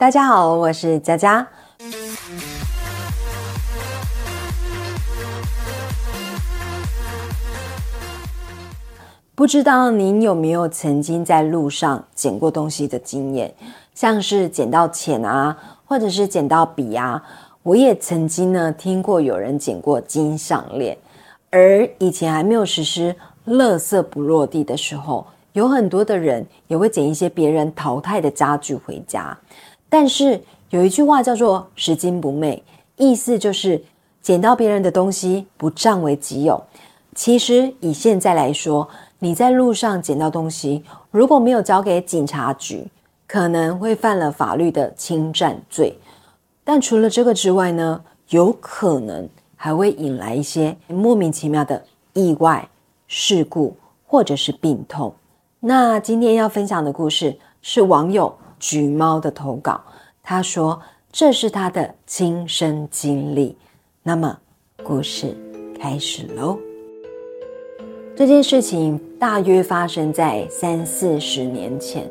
大家好，我是佳佳。不知道您有没有曾经在路上捡过东西的经验，像是捡到钱啊，或者是捡到笔啊。我也曾经呢听过有人捡过金项链，而以前还没有实施“垃圾不落地”的时候，有很多的人也会捡一些别人淘汰的家具回家。但是有一句话叫做“拾金不昧”，意思就是捡到别人的东西不占为己有。其实以现在来说，你在路上捡到东西，如果没有交给警察局，可能会犯了法律的侵占罪。但除了这个之外呢，有可能还会引来一些莫名其妙的意外事故或者是病痛。那今天要分享的故事是网友橘猫的投稿，他说这是他的亲身经历。那么故事开始喽。这件事情大约发生在三四十年前，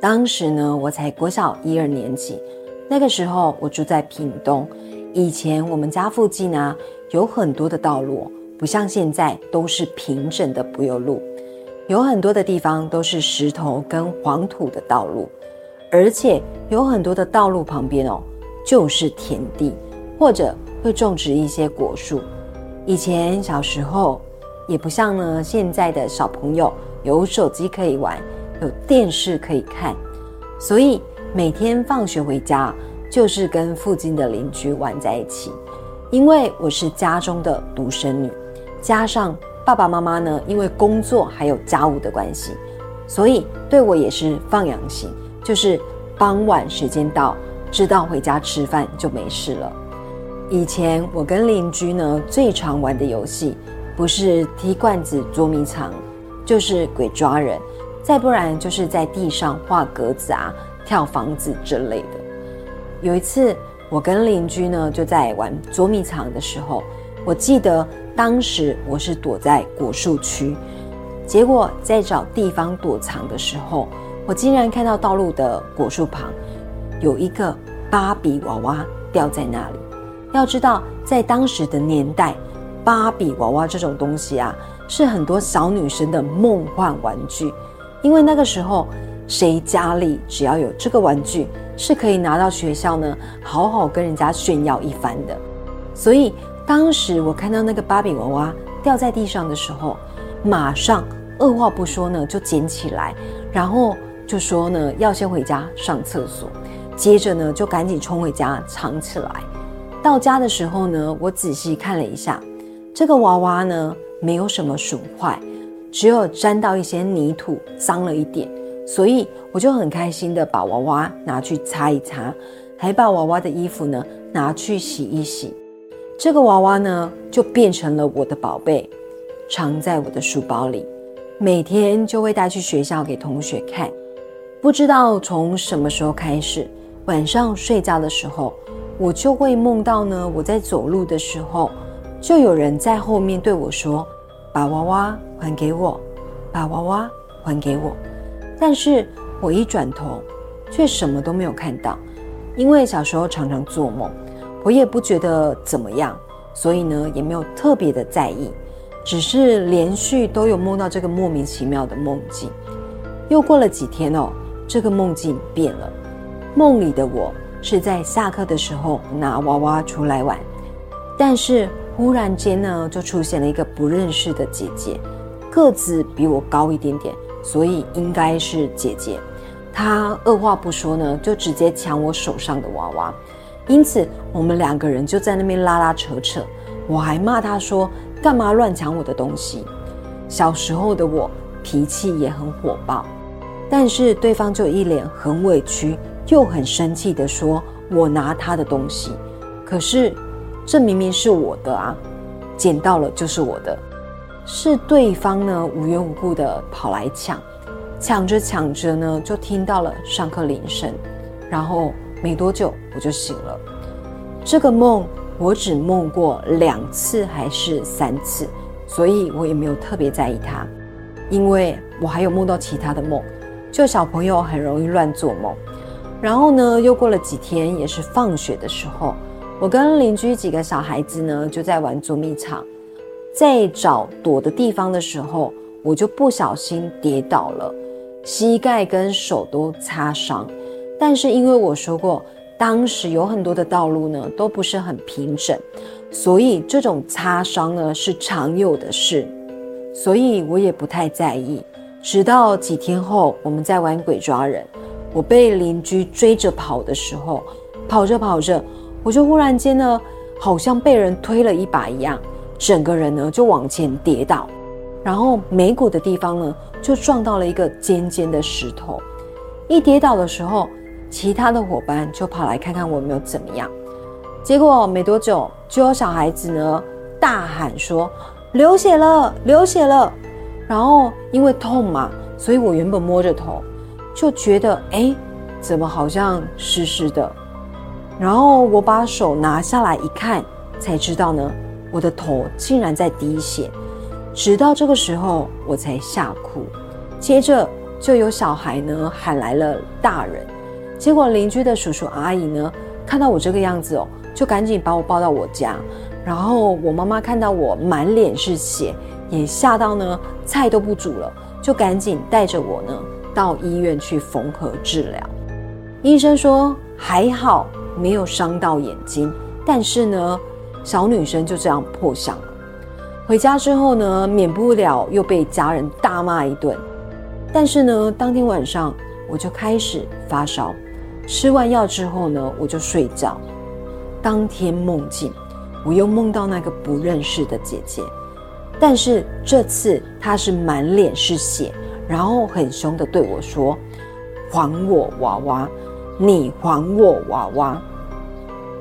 当时呢，我才国小一二年级。那个时候我住在屏东，以前我们家附近啊有很多的道路，不像现在都是平整的柏油路，有很多的地方都是石头跟黄土的道路，而且有很多的道路旁边哦就是田地，或者会种植一些果树。以前小时候。也不像呢，现在的小朋友有手机可以玩，有电视可以看，所以每天放学回家就是跟附近的邻居玩在一起。因为我是家中的独生女，加上爸爸妈妈呢，因为工作还有家务的关系，所以对我也是放养型，就是傍晚时间到，知道回家吃饭就没事了。以前我跟邻居呢最常玩的游戏。不是踢罐子捉迷藏，就是鬼抓人，再不然就是在地上画格子啊、跳房子之类的。有一次，我跟邻居呢就在玩捉迷藏的时候，我记得当时我是躲在果树区，结果在找地方躲藏的时候，我竟然看到道路的果树旁有一个芭比娃娃掉在那里。要知道，在当时的年代。芭比娃娃这种东西啊，是很多小女生的梦幻玩具，因为那个时候谁家里只要有这个玩具，是可以拿到学校呢，好好跟人家炫耀一番的。所以当时我看到那个芭比娃娃掉在地上的时候，马上二话不说呢，就捡起来，然后就说呢要先回家上厕所，接着呢就赶紧冲回家藏起来。到家的时候呢，我仔细看了一下。这个娃娃呢，没有什么损坏，只有沾到一些泥土，脏了一点，所以我就很开心的把娃娃拿去擦一擦，还把娃娃的衣服呢拿去洗一洗。这个娃娃呢，就变成了我的宝贝，藏在我的书包里，每天就会带去学校给同学看。不知道从什么时候开始，晚上睡觉的时候，我就会梦到呢，我在走路的时候。就有人在后面对我说：“把娃娃还给我，把娃娃还给我。”但是我一转头，却什么都没有看到。因为小时候常常做梦，我也不觉得怎么样，所以呢也没有特别的在意，只是连续都有梦到这个莫名其妙的梦境。又过了几天哦，这个梦境变了，梦里的我是在下课的时候拿娃娃出来玩，但是。忽然间呢，就出现了一个不认识的姐姐，个子比我高一点点，所以应该是姐姐。她二话不说呢，就直接抢我手上的娃娃，因此我们两个人就在那边拉拉扯扯。我还骂她说：“干嘛乱抢我的东西？”小时候的我脾气也很火爆，但是对方就一脸很委屈又很生气的说：“我拿他的东西。”可是。这明明是我的啊，捡到了就是我的，是对方呢无缘无故的跑来抢，抢着抢着呢就听到了上课铃声，然后没多久我就醒了。这个梦我只梦过两次还是三次，所以我也没有特别在意它，因为我还有梦到其他的梦，就小朋友很容易乱做梦。然后呢，又过了几天，也是放学的时候，我跟邻居几个小孩子呢就在玩捉迷藏，在找躲的地方的时候，我就不小心跌倒了，膝盖跟手都擦伤。但是因为我说过，当时有很多的道路呢都不是很平整，所以这种擦伤呢是常有的事，所以我也不太在意。直到几天后，我们在玩鬼抓人。我被邻居追着跑的时候，跑着跑着，我就忽然间呢，好像被人推了一把一样，整个人呢就往前跌倒，然后眉骨的地方呢就撞到了一个尖尖的石头。一跌倒的时候，其他的伙伴就跑来看看我有没有怎么样。结果没多久，就有小孩子呢大喊说：“流血了，流血了！”然后因为痛嘛，所以我原本摸着头。就觉得哎，怎么好像湿湿的？然后我把手拿下来一看，才知道呢，我的头竟然在滴血。直到这个时候，我才吓哭。接着就有小孩呢喊来了大人，结果邻居的叔叔阿姨呢看到我这个样子哦，就赶紧把我抱到我家。然后我妈妈看到我满脸是血，也吓到呢，菜都不煮了，就赶紧带着我呢。到医院去缝合治疗，医生说还好没有伤到眼睛，但是呢，小女生就这样破相了。回家之后呢，免不了又被家人大骂一顿。但是呢，当天晚上我就开始发烧，吃完药之后呢，我就睡觉。当天梦境，我又梦到那个不认识的姐姐，但是这次他是满脸是血。然后很凶的对我说：“还我娃娃，你还我娃娃。”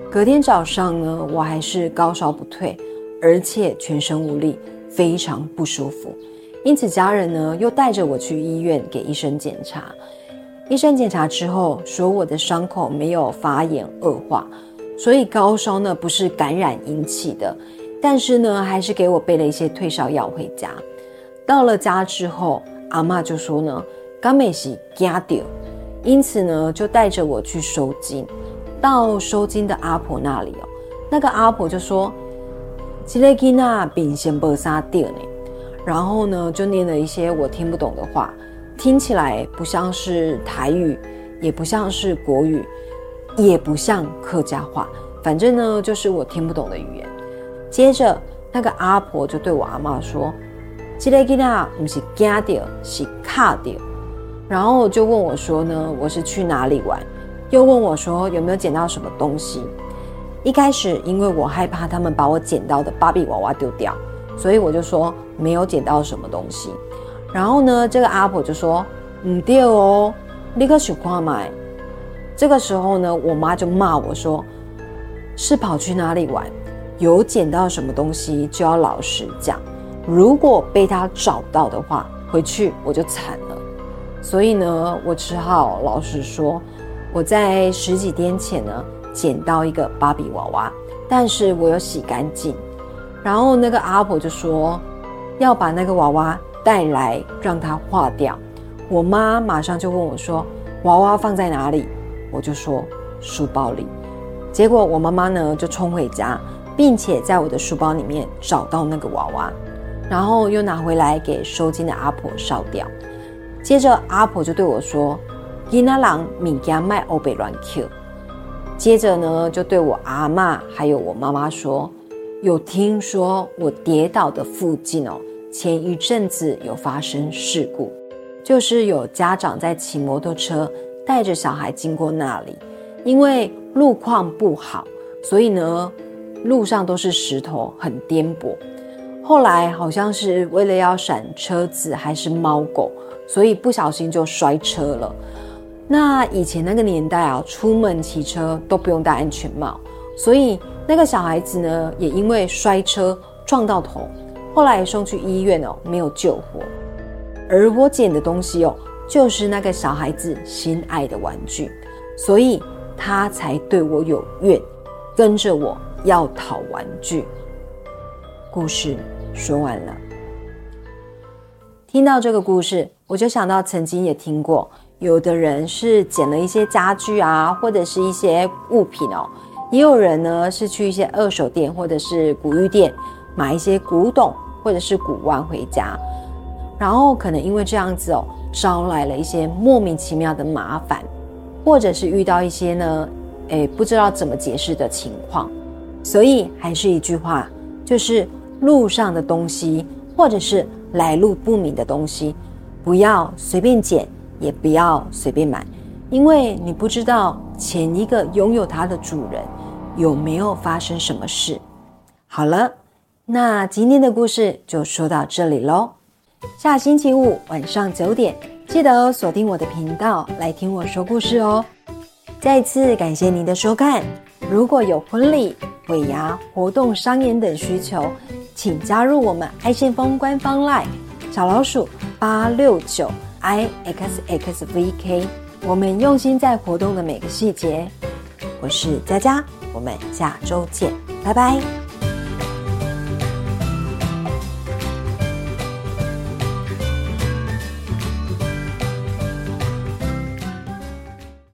隔天早上呢，我还是高烧不退，而且全身无力，非常不舒服。因此家人呢又带着我去医院给医生检查。医生检查之后说我的伤口没有发炎恶化，所以高烧呢不是感染引起的。但是呢，还是给我备了一些退烧药回家。到了家之后。阿妈就说呢，刚美是惊掉，因此呢就带着我去收金。到收金的阿婆那里哦，那个阿婆就说：“吉雷吉娜丙先波沙掉呢。”然后呢就念了一些我听不懂的话，听起来不像是台语，也不像是国语，也不像客家话，反正呢就是我听不懂的语言。接着那个阿婆就对我阿妈说。这个囡仔不是惊掉，是卡掉。然后就问我说呢，我是去哪里玩？又问我说有没有捡到什么东西？一开始因为我害怕他们把我捡到的芭比娃娃丢掉，所以我就说没有捡到什么东西。然后呢，这个阿婆就说唔掉哦，立刻去看买。这个时候呢，我妈就骂我说，是跑去哪里玩？有捡到什么东西就要老实讲。如果被他找到的话，回去我就惨了。所以呢，我只好老实说，我在十几天前呢捡到一个芭比娃娃，但是我有洗干净。然后那个阿婆就说要把那个娃娃带来，让它化掉。我妈马上就问我说：“娃娃放在哪里？”我就说：“书包里。”结果我妈妈呢就冲回家，并且在我的书包里面找到那个娃娃。然后又拿回来给收金的阿婆烧掉。接着阿婆就对我说：“伊那郎米家卖欧贝乱 Q。”接着呢，就对我阿妈还有我妈妈说：“有听说我跌倒的附近哦，前一阵子有发生事故，就是有家长在骑摩托车带着小孩经过那里，因为路况不好，所以呢，路上都是石头，很颠簸。”后来好像是为了要闪车子还是猫狗，所以不小心就摔车了。那以前那个年代啊，出门骑车都不用戴安全帽，所以那个小孩子呢，也因为摔车撞到头，后来送去医院哦，没有救活。而我捡的东西哦，就是那个小孩子心爱的玩具，所以他才对我有怨，跟着我要讨玩具。故事。说完了，听到这个故事，我就想到曾经也听过有的人是捡了一些家具啊，或者是一些物品哦。也有人呢是去一些二手店或者是古玉店买一些古董或者是古玩回家，然后可能因为这样子哦，招来了一些莫名其妙的麻烦，或者是遇到一些呢，诶不知道怎么解释的情况。所以还是一句话，就是路上的东西或者是来路不明的东西，不要随便捡，也不要随便买，因为你不知道前一个拥有它的主人。有没有发生什么事？好了，那今天的故事就说到这里喽。下星期五晚上九点，记得锁定我的频道来听我说故事哦。再次感谢您的收看。如果有婚礼、尾牙、活动、商演等需求，请加入我们爱先锋官方 LINE 小老鼠八六九 i x x v k。我们用心在活动的每个细节。我是佳佳。我们下周见，拜拜。